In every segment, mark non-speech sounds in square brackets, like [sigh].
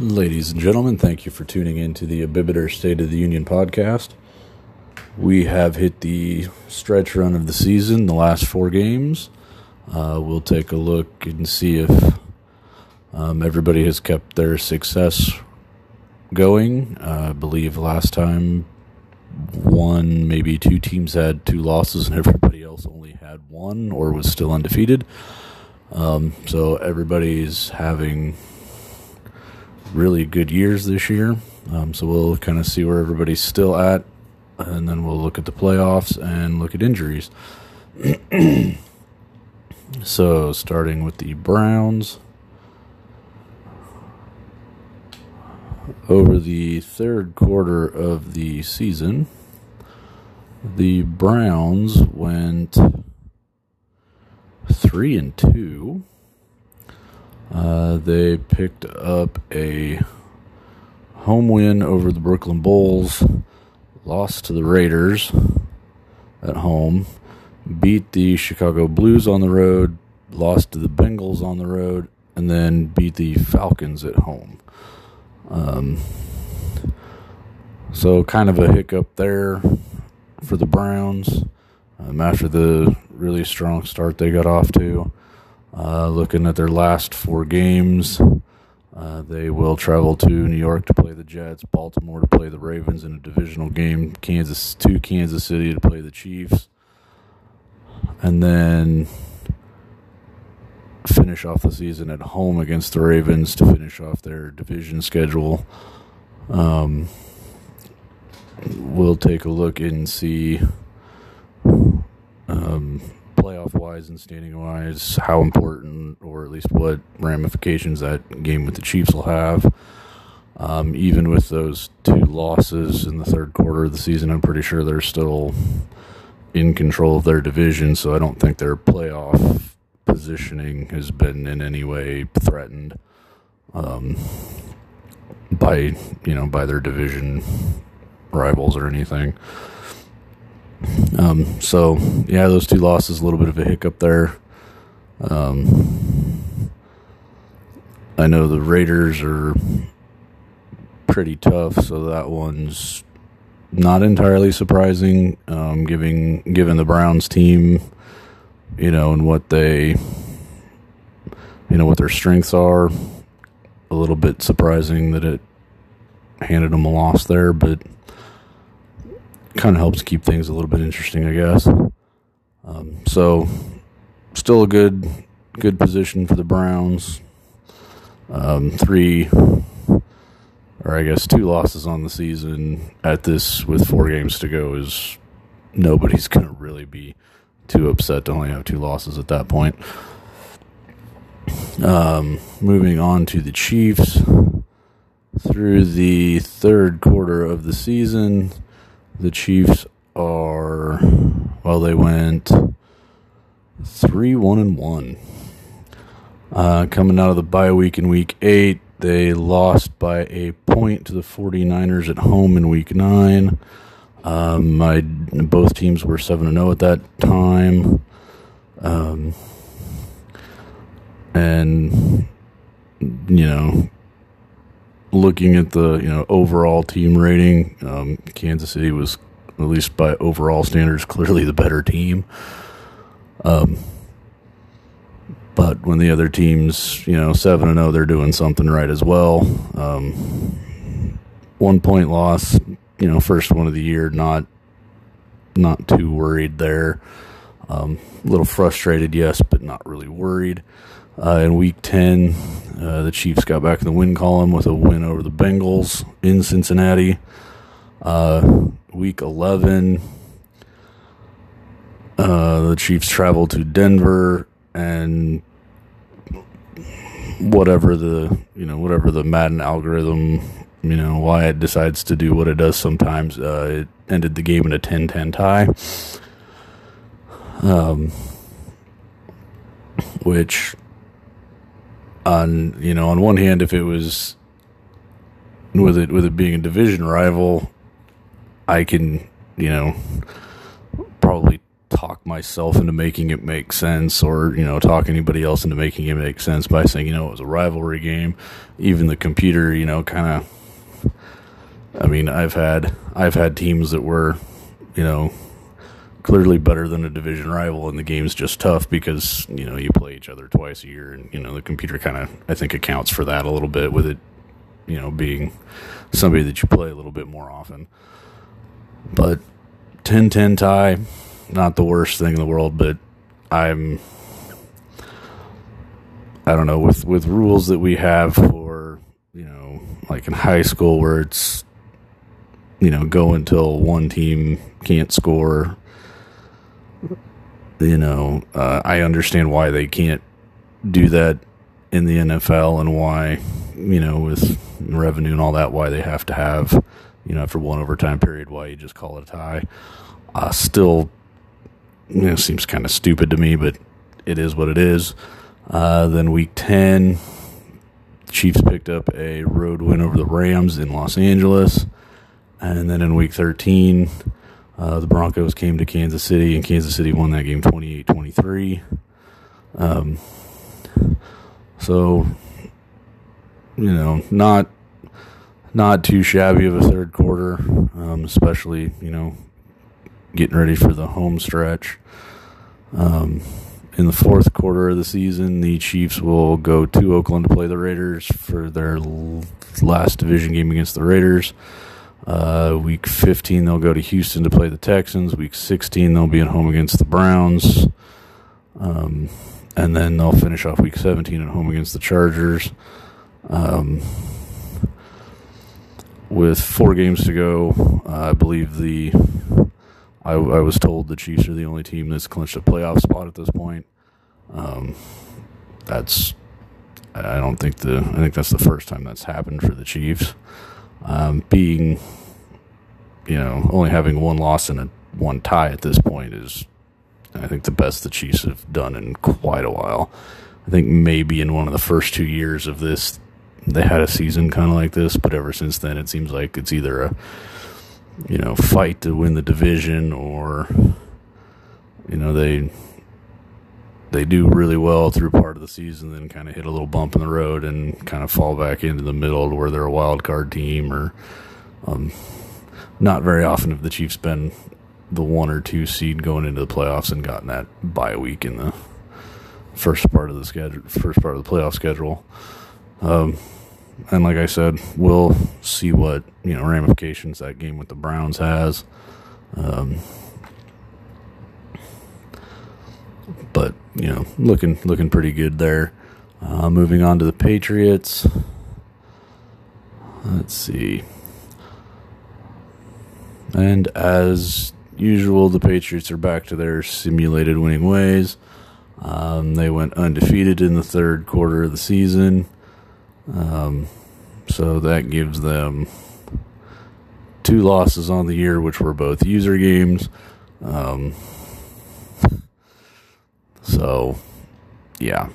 Ladies and gentlemen, thank you for tuning in to the Abibiter State of the Union podcast. We have hit the stretch run of the season, the last four games. Uh, we'll take a look and see if um, everybody has kept their success going. Uh, I believe last time one, maybe two teams had two losses, and [laughs] everybody else only had one or was still undefeated. Um, so everybody's having really good years this year. Um, so we'll kind of see where everybody's still at, and then we'll look at the playoffs and look at injuries. [clears throat] so starting with the Browns. Over the third quarter of the season, the Browns went three and two. Uh, they picked up a home win over the Brooklyn Bulls, lost to the Raiders at home, beat the Chicago Blues on the road, lost to the Bengals on the road, and then beat the Falcons at home. Um, so, kind of a hiccup there for the Browns um, after the really strong start they got off to. Uh, looking at their last four games, uh, they will travel to New York to play the Jets, Baltimore to play the Ravens in a divisional game, Kansas to Kansas City to play the Chiefs, and then finish off the season at home against the Ravens to finish off their division schedule. Um, we'll take a look and see um, playoff wise and standing wise how important or at least what ramifications that game with the Chiefs will have. Um, even with those two losses in the third quarter of the season, I'm pretty sure they're still in control of their division, so I don't think their playoff positioning has been in any way threatened um, by you know by their division rivals or anything. Um, so yeah, those two losses, a little bit of a hiccup there. Um, I know the Raiders are pretty tough, so that one's not entirely surprising. Um, giving given the Browns team, you know, and what they, you know, what their strengths are. A little bit surprising that it handed them a loss there, but kind of helps keep things a little bit interesting, I guess. Um, so, still a good good position for the Browns. Um, three, or I guess two losses on the season at this with four games to go is nobody's going to really be too upset to only have two losses at that point. Um, moving on to the Chiefs. Through the third quarter of the season, the Chiefs are well, they went three one and one. Uh, coming out of the bye week in week eight, they lost by a point to the 49ers at home in week nine. Um, my both teams were seven and zero oh at that time, um, and you know looking at the you know overall team rating, um, Kansas City was at least by overall standards [laughs] clearly the better team. Um, but when the other teams, you know, seven and zero, oh, they're doing something right as well. Um, one point loss, you know, first one of the year, not not too worried there. Um, a little frustrated, yes, but not really worried. Uh, in week 10, uh, the Chiefs got back in the win column with a win over the Bengals in Cincinnati. Uh, week 11, uh, the Chiefs traveled to Denver and whatever the you know whatever the Madden algorithm you know why it decides to do what it does sometimes uh, it ended the game in a 10-10 tie um, which on you know on one hand if it was with it with it being a division rival I can you know probably talk myself into making it make sense or, you know, talk anybody else into making it make sense by saying, you know, it was a rivalry game. Even the computer, you know, kind of I mean, I've had I've had teams that were, you know, clearly better than a division rival and the game's just tough because, you know, you play each other twice a year and, you know, the computer kind of I think accounts for that a little bit with it, you know, being somebody that you play a little bit more often. But 10-10 tie not the worst thing in the world, but I'm I don't know with with rules that we have for you know like in high school where it's you know go until one team can't score. You know, uh, I understand why they can't do that in the NFL and why you know with revenue and all that why they have to have you know after one overtime period why you just call it a tie. Uh, still you know, seems kind of stupid to me, but it is what it is. Uh, then week 10, Chiefs picked up a road win over the Rams in Los Angeles. And then in week 13, uh, the Broncos came to Kansas City, and Kansas City won that game 28 23. Um, so, you know, not not too shabby of a third quarter, um, especially, you know, getting ready for the home stretch. Um, in the fourth quarter of the season, the Chiefs will go to Oakland to play the Raiders for their last division game against the Raiders. Uh, week 15, they'll go to Houston to play the Texans. Week 16, they'll be at home against the Browns. Um, and then they'll finish off week 17 at home against the Chargers. Um, with four games to go, uh, I believe the I, I, was told the Chiefs are the only team that's clinched a playoff spot at this point. Um, that's I don't think the I think that's the first time that's happened for the Chiefs. Um, being you know only having one loss and a one tie at this point is I think the best the Chiefs have done in quite a while. I think maybe in one of the first two years of this they had a season kind of like this, but ever since then it seems like it's either a you know, fight to win the division or you know, they they do really well through part of the season, then kind of hit a little bump in the road and kind of fall back into the middle to where they're a wild card team or um, not very often have the Chiefs been the one or two seed going into the playoffs and gotten that bye week in the first part of the schedule, first part of the playoff schedule. Um, and like I said, we'll see what you know ramifications that game with the Browns has. Um, but you know, looking looking pretty good there. Uh, moving on to the Patriots. Let's see. And as usual, the Patriots are back to their simulated winning ways. Um, they went undefeated in the third quarter of the season. Um, so that gives them two losses on the year, which were both user games. Um, so, yeah,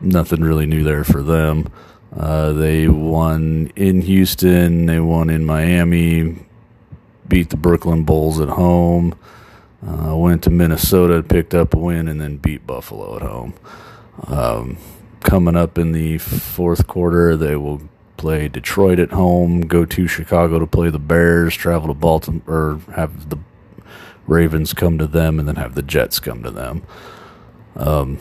nothing really new there for them. Uh, they won in Houston, they won in Miami, beat the Brooklyn Bulls at home, uh, went to Minnesota, picked up a win, and then beat Buffalo at home. Um, coming up in the fourth quarter, they will play Detroit at home, go to Chicago to play the Bears, travel to Baltimore, or have the Ravens come to them, and then have the Jets come to them. Um,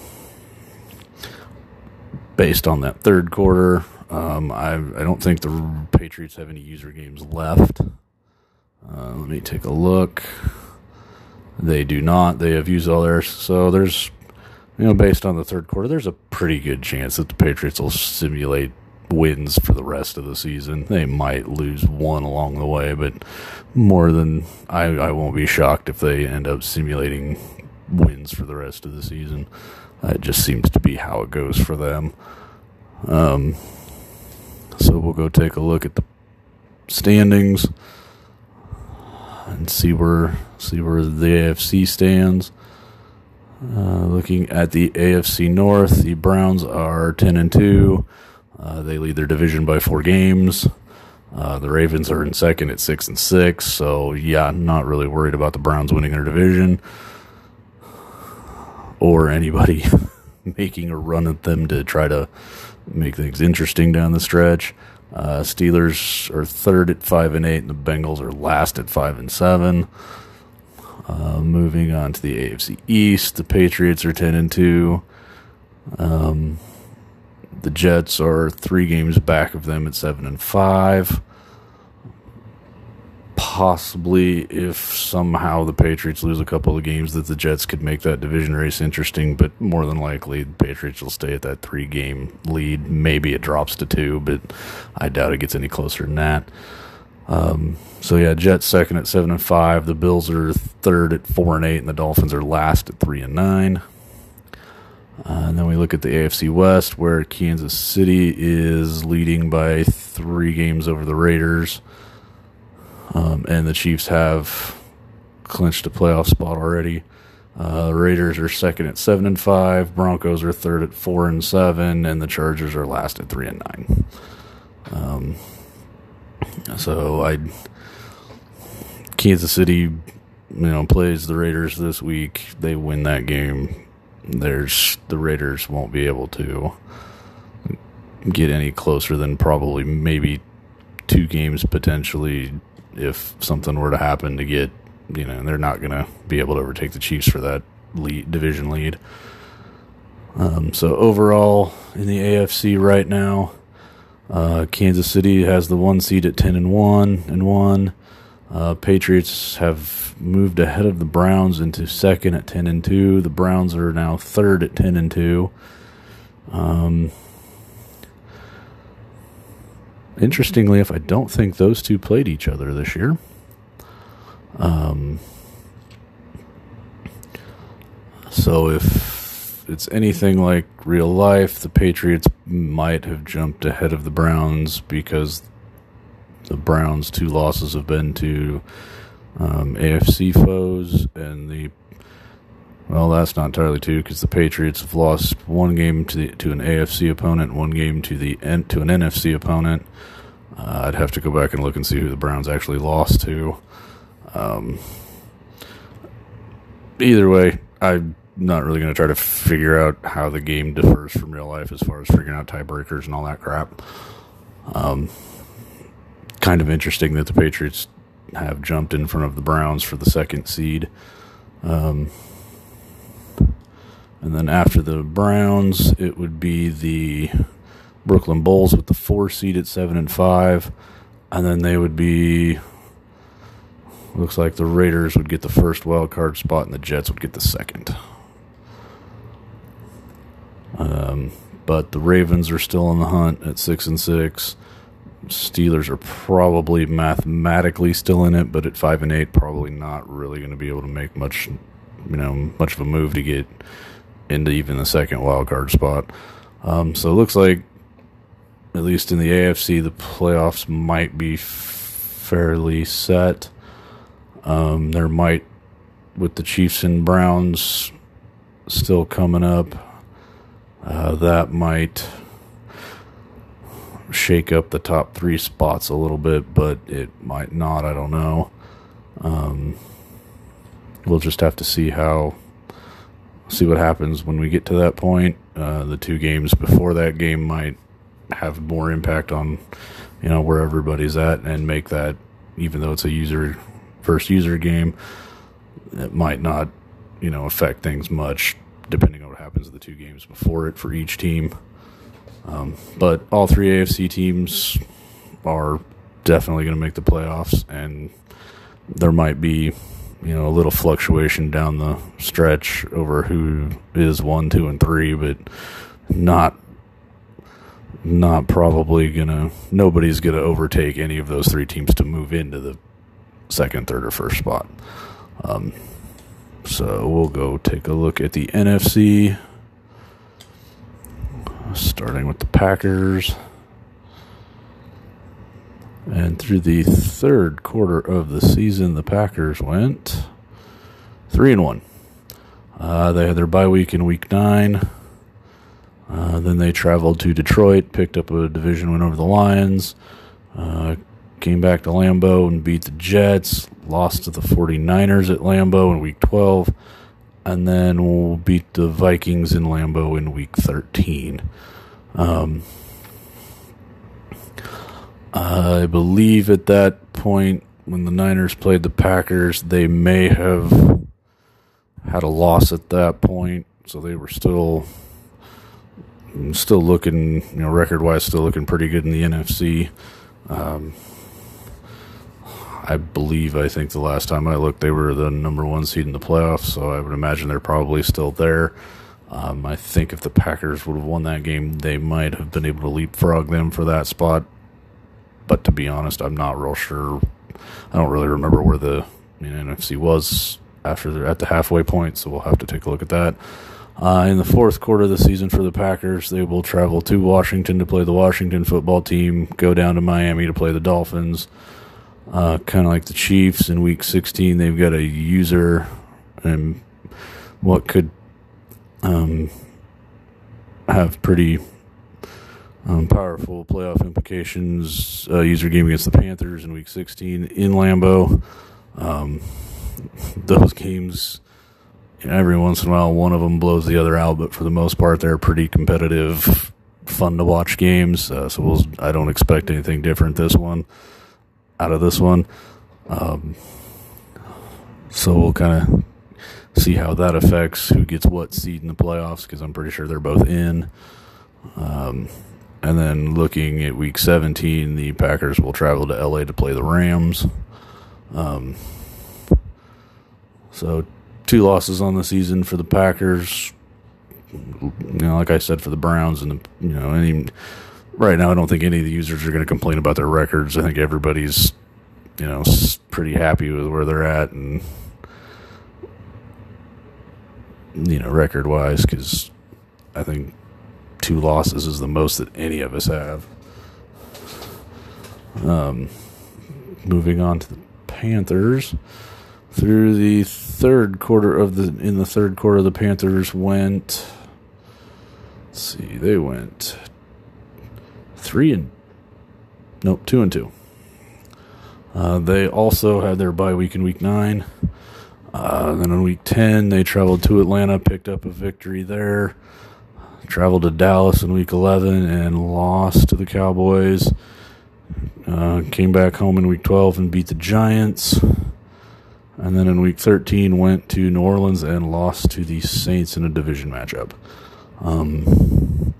based on that third quarter, um, I I don't think the Patriots have any user games left. Uh, let me take a look. They do not. They have used all theirs. So there's you know, based on the third quarter, there's a pretty good chance that the Patriots will simulate wins for the rest of the season. They might lose one along the way, but more than I, I won't be shocked if they end up simulating wins for the rest of the season. It just seems to be how it goes for them. Um, so we'll go take a look at the standings and see where see where the AFC stands. Uh, looking at the AFC North, the Browns are ten and two. Uh, they lead their division by four games. Uh, the Ravens are in second at six and six. So yeah, not really worried about the Browns winning their division. Or anybody [laughs] making a run at them to try to make things interesting down the stretch. Uh, Steelers are third at five and eight, and the Bengals are last at five and seven. Uh, moving on to the AFC East, the Patriots are ten and two. Um, the Jets are three games back of them at seven and five. Possibly, if somehow the Patriots lose a couple of games, that the Jets could make that division race interesting. But more than likely, the Patriots will stay at that three-game lead. Maybe it drops to two, but I doubt it gets any closer than that. Um, so yeah, Jets second at seven and five. The Bills are third at four and eight, and the Dolphins are last at three and nine. Uh, and then we look at the AFC West, where Kansas City is leading by three games over the Raiders. Um, and the Chiefs have clinched a playoff spot already. Uh, the Raiders are second at seven and five. Broncos are third at four and seven, and the Chargers are last at three and nine. Um, so I, Kansas City, you know, plays the Raiders this week. They win that game there's the Raiders won't be able to get any closer than probably maybe two games potentially if something were to happen to get you know they're not going to be able to overtake the Chiefs for that lead, division lead. Um, so overall in the AFC right now, uh, Kansas City has the one seed at ten and one and one. Uh, Patriots have moved ahead of the Browns into second at ten and two. The Browns are now third at ten and two. Um, interestingly, if I don't think those two played each other this year. Um, so if it's anything like real life, the Patriots might have jumped ahead of the Browns because the Browns' two losses have been to um, AFC foes, and the well, that's not entirely true because the Patriots have lost one game to the, to an AFC opponent, one game to the to an NFC opponent. Uh, I'd have to go back and look and see who the Browns actually lost to. Um, either way, I'm not really going to try to figure out how the game differs from real life as far as figuring out tiebreakers and all that crap. Um, kind of interesting that the Patriots have jumped in front of the Browns for the second seed. Um, and then after the Browns, it would be the Brooklyn Bulls with the four seed at seven and five, and then they would be. Looks like the Raiders would get the first wild card spot, and the Jets would get the second. Um, but the Ravens are still on the hunt at six and six. Steelers are probably mathematically still in it, but at five and eight, probably not really going to be able to make much, you know, much of a move to get into even the second wild card spot. Um, so it looks like, at least in the AFC, the playoffs might be fairly set. Um, there might, with the Chiefs and Browns still coming up, uh, that might shake up the top three spots a little bit, but it might not. I don't know. Um, we'll just have to see how see what happens when we get to that point. Uh, the two games before that game might have more impact on you know where everybody's at and make that even though it's a user first user game it might not you know affect things much depending on what happens in the two games before it for each team um, but all three AFC teams are definitely going to make the playoffs, and there might be, you know, a little fluctuation down the stretch over who is one, two, and three, but not not probably gonna nobody's gonna overtake any of those three teams to move into the second, third, or first spot. Um, so we'll go take a look at the NFC starting with the Packers. And through the third quarter of the season, the Packers went three and one. Uh, they had their bye week in week nine. Uh, then they traveled to Detroit, picked up a division win over the Lions, uh, came back to Lambeau and beat the Jets, lost to the 49ers at Lambeau in week 12, and then we'll beat the Vikings in Lambeau in week 13. Um, I believe at that point, when the Niners played the Packers, they may have had a loss at that point, so they were still still looking, you know, record wise, still looking pretty good in the NFC. Um, I believe, I think the last time I looked, they were the number one seed in the playoffs, so I would imagine they're probably still there. Um, I think if the Packers would have won that game, they might have been able to leapfrog them for that spot. But to be honest, I'm not real sure. I don't really remember where the NFC was after they're at the halfway point, so we'll have to take a look at that. Uh, in the fourth quarter of the season for the Packers, they will travel to Washington to play the Washington football team, go down to Miami to play the Dolphins. Uh, kind of like the Chiefs in Week 16, they've got a user and what could um, have pretty um, powerful playoff implications. Uh, user game against the Panthers in Week 16 in Lambeau. Um, those games, you know, every once in a while, one of them blows the other out, but for the most part, they're pretty competitive, fun to watch games. Uh, so we'll, I don't expect anything different this one out of this one. Um, so we'll kind of see how that affects who gets what seed in the playoffs because I'm pretty sure they're both in. Um, and then looking at week 17, the Packers will travel to LA to play the Rams. Um, so two losses on the season for the Packers. You know, like I said, for the Browns and the you know any right now, I don't think any of the users are going to complain about their records. I think everybody's you know pretty happy with where they're at and you know record wise because I think two losses is the most that any of us have. Um, moving on to the Panthers. Through the third quarter of the in the third quarter the Panthers went let's see they went three and nope two and two. Uh, they also had their bye week in week nine. Uh, then in week 10 they traveled to atlanta picked up a victory there traveled to dallas in week 11 and lost to the cowboys uh, came back home in week 12 and beat the giants and then in week 13 went to New Orleans and lost to the Saints in a division matchup. Um,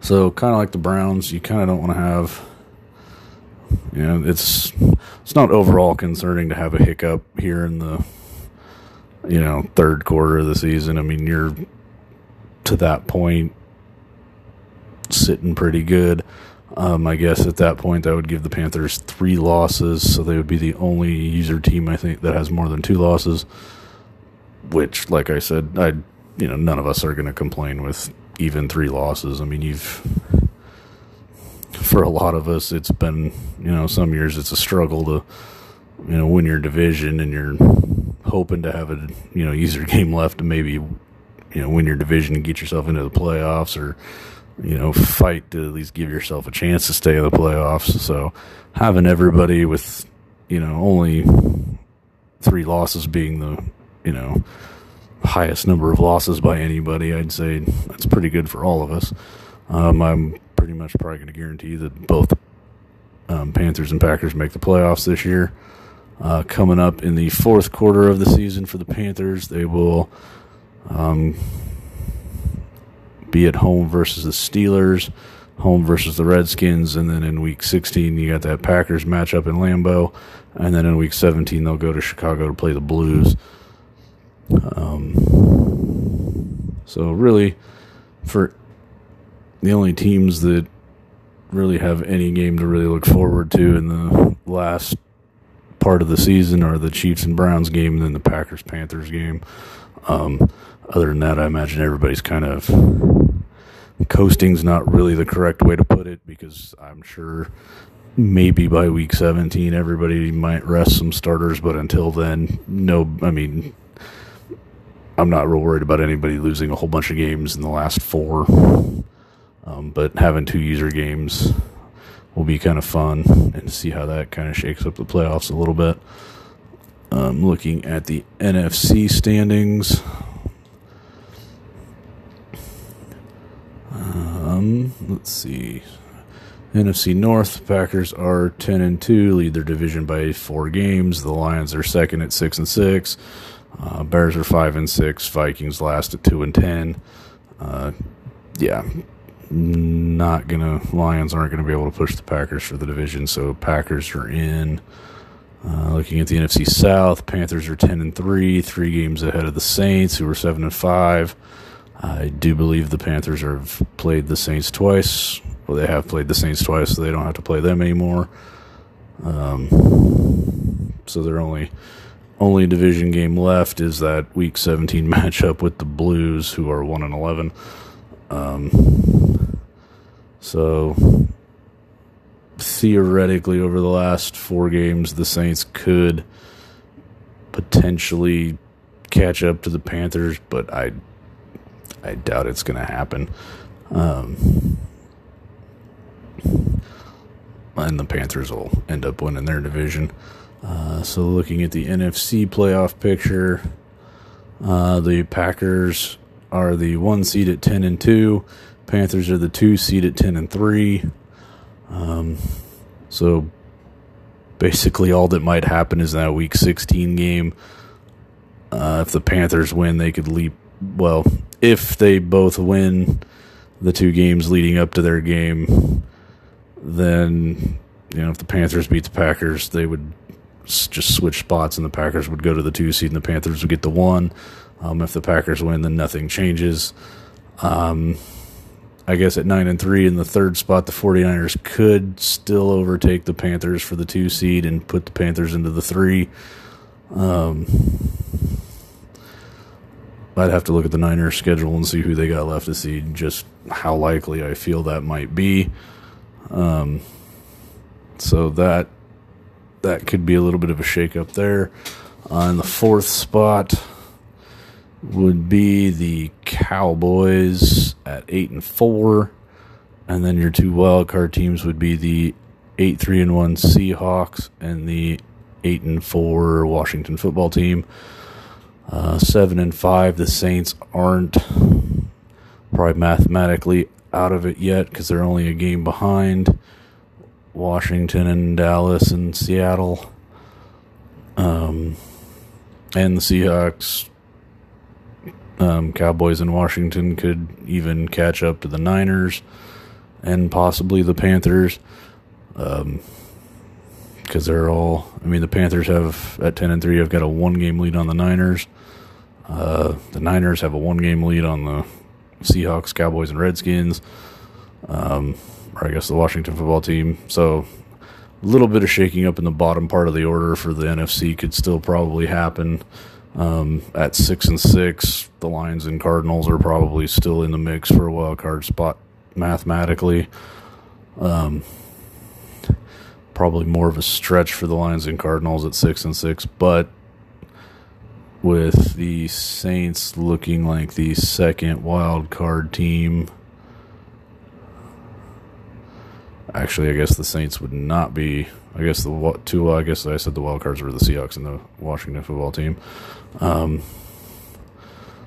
so kind of like the Browns, you kind of don't want to have. You know, it's it's not overall concerning to have a hiccup here in the you know third quarter of the season. I mean, you're to that point sitting pretty good. Um, I guess at that point, that would give the Panthers three losses, so they would be the only user team I think that has more than two losses. Which, like I said, I you know none of us are going to complain with even three losses. I mean, you've for a lot of us, it's been you know some years it's a struggle to you know win your division, and you're hoping to have a you know user [laughs] game left to maybe you know win your division and get yourself into the playoffs or you know, fight to at least give yourself a chance to stay in the playoffs. So having everybody with, you know, only three losses being the, you know, highest number of losses by anybody, I'd say that's pretty good for all of us. Um, I'm pretty much probably going to guarantee that both um, Panthers and Packers make the playoffs this year. Uh, coming up in the fourth quarter of the season for the Panthers, they will um, be at home versus the Steelers, home versus the Redskins, and then in week 16 you got that Packers matchup in Lambeau, and then in week 17 they'll go to Chicago to play the Blues. Um, so really, for the only teams that really have any game to really look forward to in the last part of the season are the Chiefs and Browns game, and then the Packers Panthers game. Um, other than that, I imagine everybody's kind of coasting's not really the correct way to put it because I'm sure maybe by week 17 everybody might rest some starters, but until then, no. I mean, I'm not real worried about anybody losing a whole bunch of games in the last four. Um, but having two user games will be kind of fun and see how that kind of shakes up the playoffs a little bit. Um, looking at the NFC standings, Um, let's see. NFC North, Packers are ten and two, lead their division by four games. The Lions are second at six and six. Uh, Bears are five and six. Vikings last at two and ten. Uh, yeah, not gonna. Lions aren't gonna be able to push the Packers for the division, so Packers are in. Uh, looking at the NFC South, Panthers are ten and three, three games ahead of the Saints, who are seven and five. I do believe the Panthers have played the Saints twice. Well, they have played the Saints twice, so they don't have to play them anymore. Um, so their only only division game left is that Week 17 [laughs] matchup with the Blues, who are one and eleven. Um, so theoretically, over the last four games, the Saints could potentially catch up to the Panthers, but I I doubt it's going to happen. Um, and the Panthers will end up winning their division. Uh, so, looking at the NFC playoff picture, uh, the Packers are the one seed at ten and two. Panthers are the two seed at ten and three. Um, so, basically, all that might happen is that Week 16 game. Uh, if the Panthers win, they could leap. Well, if they both win the two games leading up to their game, then you know if the Panthers beat the Packers, they would just switch spots, and the Packers would go to the two seed, and the Panthers would get the one. Um, if the Packers win, then nothing changes. Um, I guess at nine and three in the third spot, the 49ers could still overtake the Panthers for the two seed and put the Panthers into the three. Um, I'd have to look at the Niners schedule and see who they got left to see just how likely I feel that might be. Um, so that that could be a little bit of a shakeup there. Uh, the fourth spot would be the Cowboys at eight and four, and then your two wild card teams would be the eight three and one Seahawks and the eight and four Washington football team. Uh, seven and five, the Saints aren't probably mathematically out of it yet because they're only a game behind Washington and Dallas and Seattle. Um, and the Seahawks, um, Cowboys, and Washington could even catch up to the Niners and possibly the Panthers. Um, because they're all. I mean, the Panthers have at ten and three have got a one game lead on the Niners. Uh, the Niners have a one game lead on the Seahawks, Cowboys, and Redskins. Um, or I guess the Washington football team. So a little bit of shaking up in the bottom part of the order for the NFC could still probably happen. Um, at six and six, the Lions and Cardinals are probably still in the mix for a wild card spot mathematically. Um, probably more of a stretch for the Lions and Cardinals at six and six, but with the Saints looking like the second wild card team. Actually, I guess the Saints would not be. I guess the two. I guess I said the wild cards were the Seahawks and the Washington football team. Um,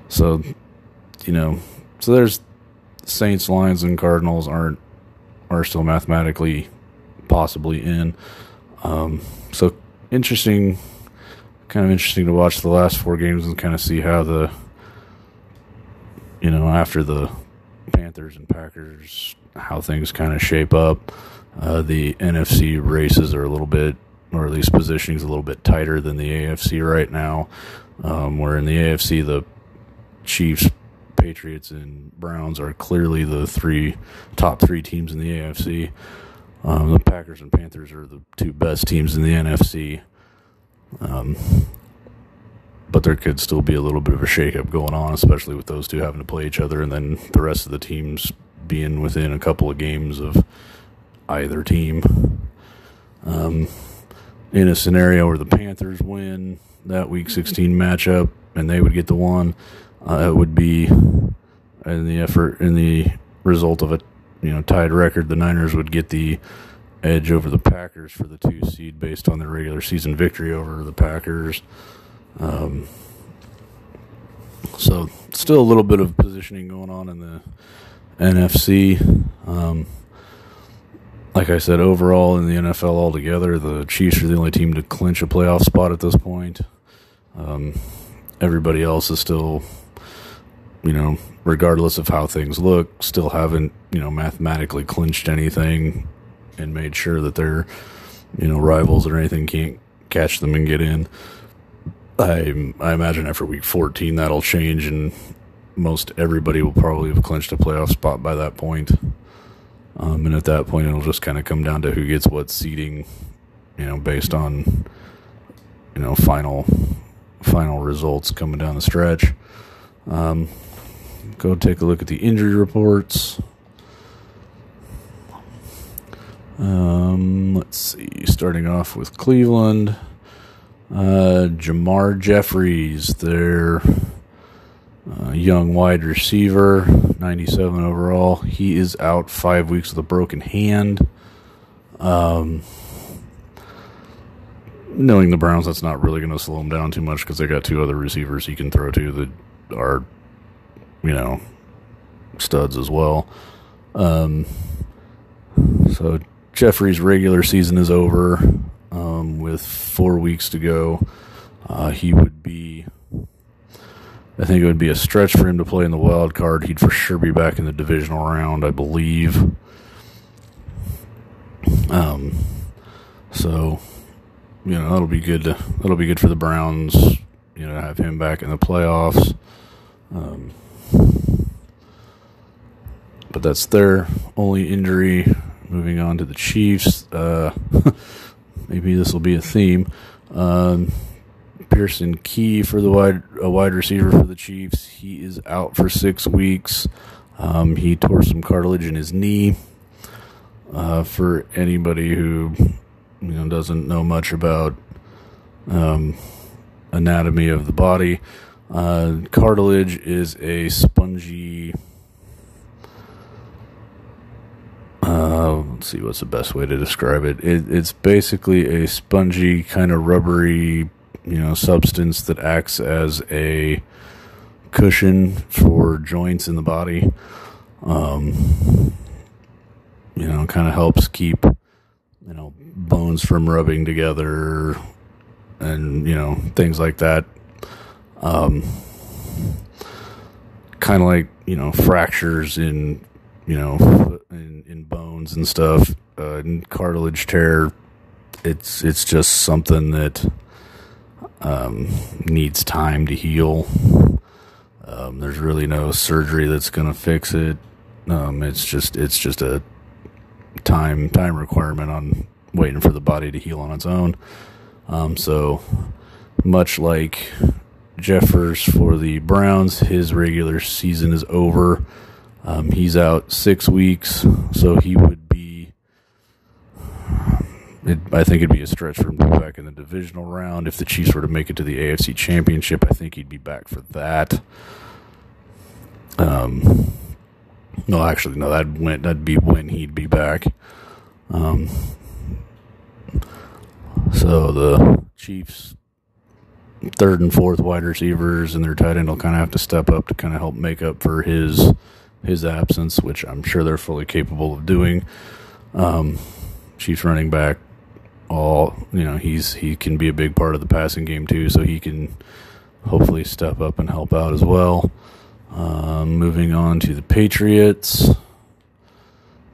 so, you know, so there's Saints, Lions, and Cardinals aren't are still mathematically possibly in. Um, so interesting, kind of interesting to watch the last four games and kind of see how the, you know, after the Panthers and Packers, how things kind of shape up. Uh, the NFC races are a little bit, or at least positioning is a little bit tighter than the AFC right now. Um, where in the AFC, the Chiefs, Patriots, and Browns are clearly the three top three teams in the AFC. Um, the Packers and Panthers are the two best teams in the NFC. Um, but there could still be a little bit of a shakeup going on, especially with those two having to play each other, and then the rest of the teams being within a couple of games of either team. Um, in a scenario where the Panthers win that Week 16 matchup and they would get the one, uh, it would be in the effort in the result of a you know tied record, the Niners would get the edge over the Packers for the two seed based on their regular season victory over the Packers. Um, so still a little bit of positioning going on in the NFC. Um, like I said, overall in the NFL altogether, the Chiefs are the only team to clinch a playoff spot at this point. Um, everybody else is still, you know, regardless of how things look, still haven't, you know, mathematically clinched anything and made sure that their, you know, rivals or anything can't catch them and get in. I I imagine after week 14 that'll change and most everybody will probably have clinched a playoff spot by that point. Um, and at that point, it'll just kind of come down to who gets what seating, you know, based on, you know, final final results coming down the stretch. Um, go take a look at the injury reports. Um, let's see. Starting off with Cleveland, uh, Jermar Jeffries, their uh, young wide receiver, 97 overall. He is out five weeks with a broken hand. Um, knowing the Browns, that's not really going to slow him down too much because they got two other receivers he can throw to that are, you know, studs as well. Um, so Jeffrey's regular season is over um, with four weeks to go. Uh, he would be I think it would be a stretch for him to play in the wild card. He'd for sure be back in the divisional round, I believe. Um, so you know that'll be good. To, that'll be good for the Browns. You know, have him back in the playoffs. Um, but that's their only injury. Moving on to the Chiefs. Uh, [laughs] maybe this will be a theme. Um, Pearson Key for the wide a wide receiver for the Chiefs. He is out for six weeks. Um, he tore some cartilage in his knee. Uh, for anybody who you know doesn't know much about um, anatomy of the body, uh, cartilage is a spongy. Uh, let's see what's the best way to describe it. it it's basically a spongy kind of rubbery you know substance that acts as a cushion for joints in the body. Um, you know, kind of helps keep you know bones from rubbing together, and you know things like that. Um, kind of like you know fractures in you know in, in bones and stuff, uh, and cartilage tear. It's it's just something that um, needs time to heal. Um, there's really no surgery that's going to fix it. Um, it's just it's just a time time requirement on waiting for the body to heal on its own. Um, so much like Jeffers for the Browns, his regular season is over. Um, he's out six weeks, so he would it, I think it'd be a stretch for him to be back in the divisional round. If the Chiefs were to make it to the AFC Championship, I think he'd be back for that. Um, no, actually, no, that went that'd be when he'd be back. Um, so the Chiefs' third and fourth wide receivers and their tight end will kind of have to step up to kind of help make up for his his absence, which I'm sure they're fully capable of doing. Um, Chiefs running back all you know he's he can be a big part of the passing game too so he can hopefully step up and help out as well. Um, moving on to the patriots.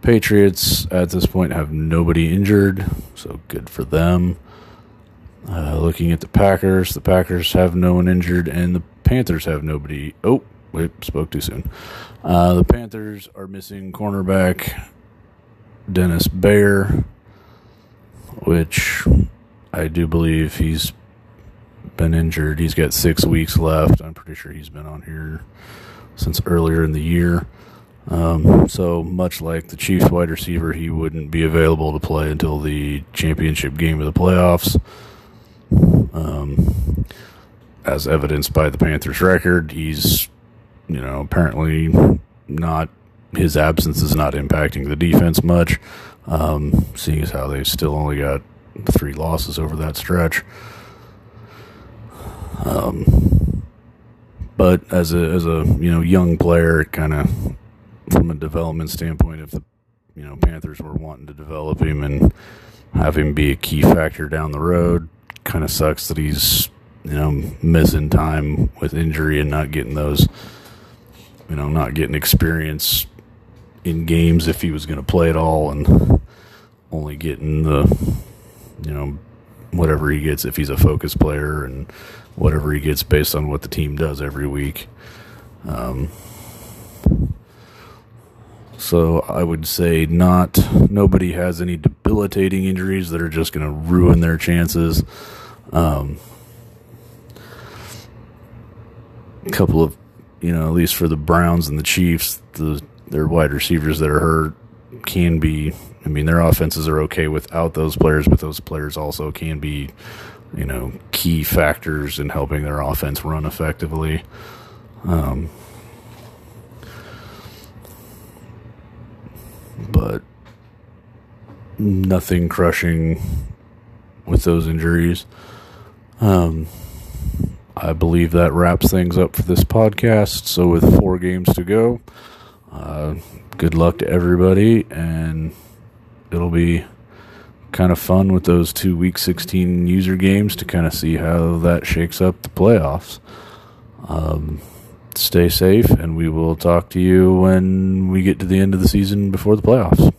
Patriots at this point have nobody injured so good for them. Uh, looking at the packers the packers have no one injured and the panthers have nobody oh wait spoke too soon uh, the panthers are missing cornerback dennis bear which I do believe he's been injured. He's got six weeks left. I'm pretty sure he's been on here since earlier in the year. Um, so much like the Chiefs wide receiver, he wouldn't be available to play until the championship game of the playoffs. Um, as evidenced by the Panthers' record, he's, you know, apparently not. His absence is not impacting the defense much. Um, seeing as how they've still only got three losses over that stretch. Um, but as a as a you know young player, kind of from a development standpoint, if the you know Panthers were wanting to develop him and have him be a key factor down the road, kind of sucks that he's you know missing time with injury and not getting those you know not getting experience in games if he was going to play at all and only getting the you know whatever he gets if he's a focus player and whatever he gets based on what the team does every week. Um, so I would say not nobody has any debilitating injuries that are just going to ruin their chances. Um, couple of you know, at least for the Browns and the Chiefs, the their wide receivers that are hurt can be I mean, their offenses are okay without those players, but those players also can be, you know, key factors in helping their offense run effectively. Um, but nothing crushing with those injuries. Um, I believe that wraps things up for this podcast. So, with four games to go, uh, good luck to everybody, and it'll be kind of fun with those two week 16 user games to kind of see how that shakes up the playoffs. Um, stay safe, and we will talk to you when we get to the end of the season before the playoffs.